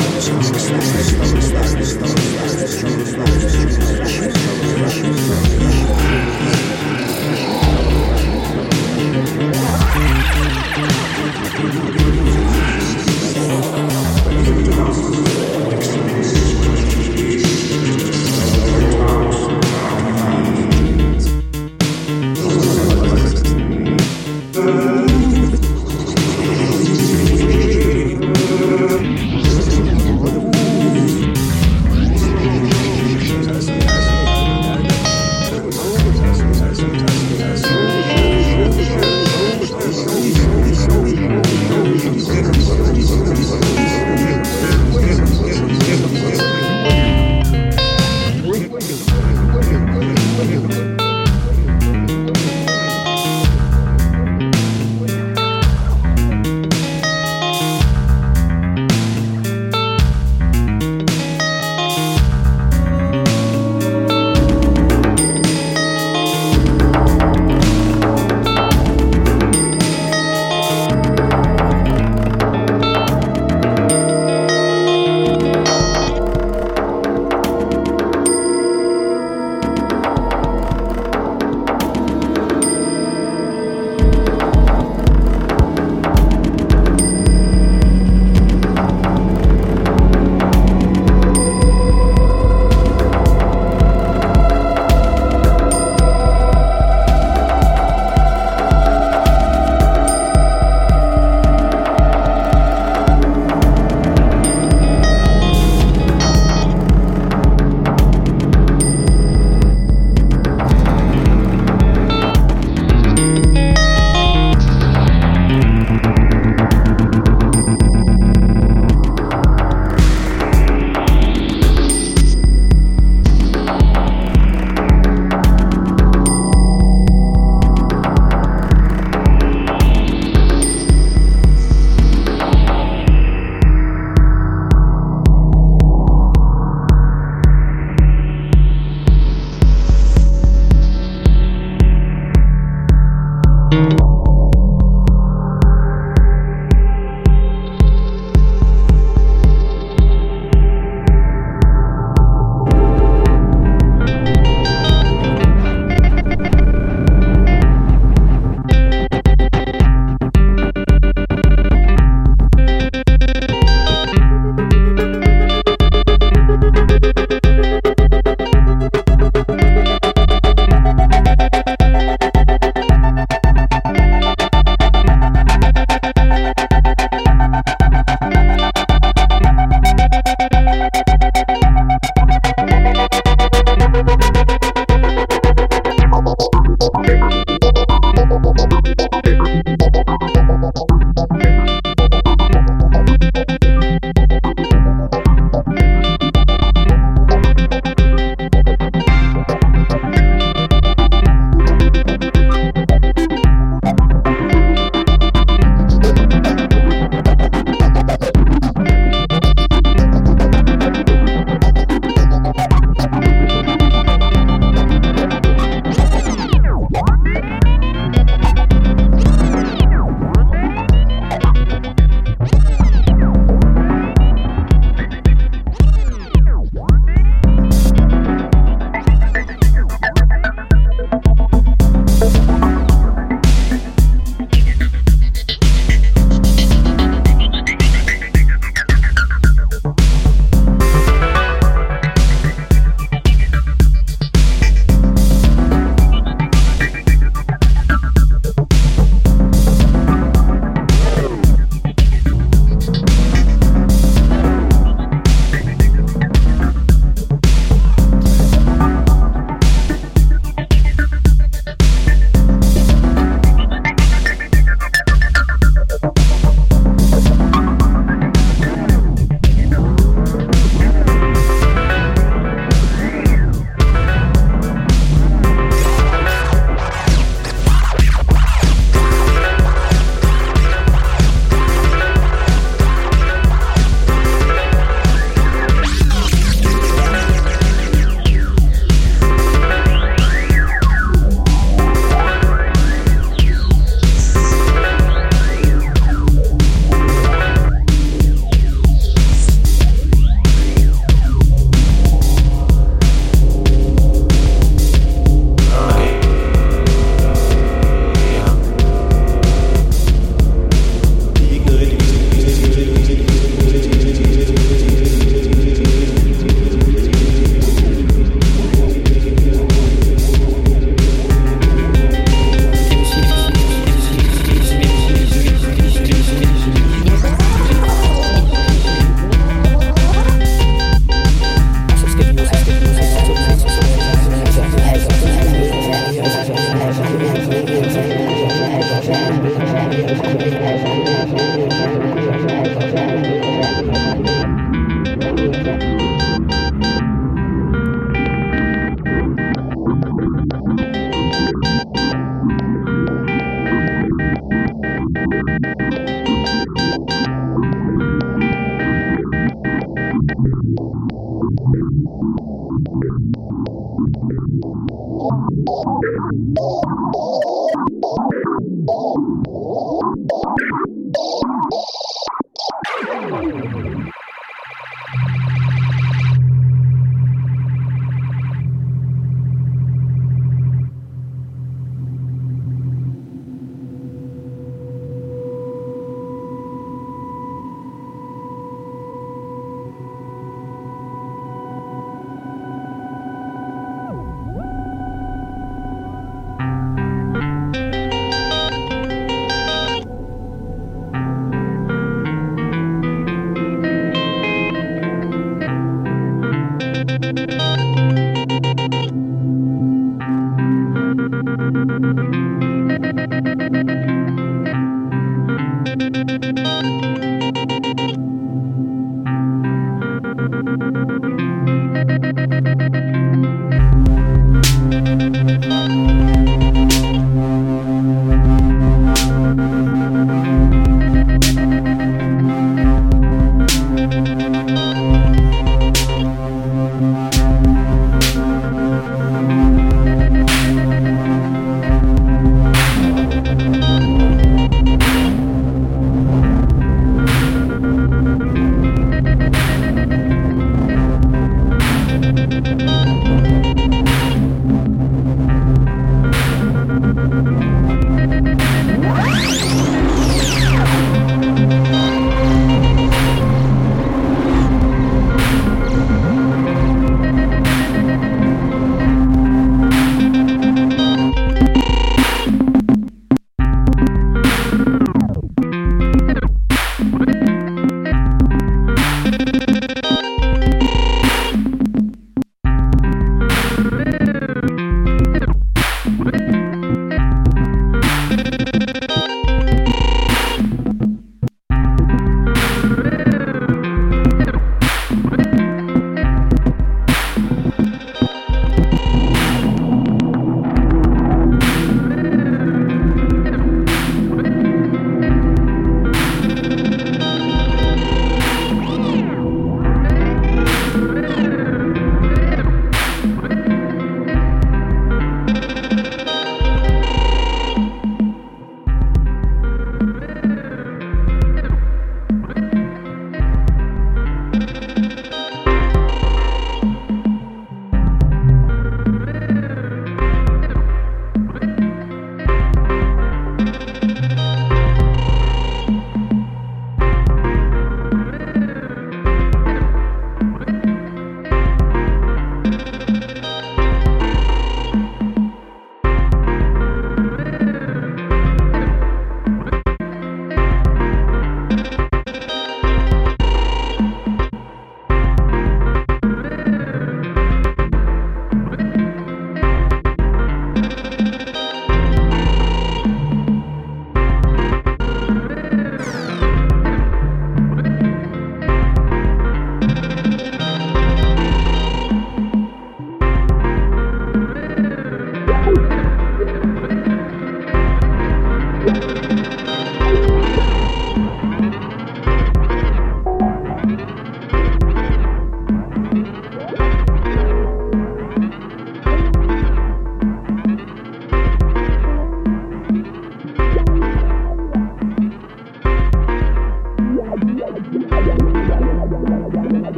influence, big stories.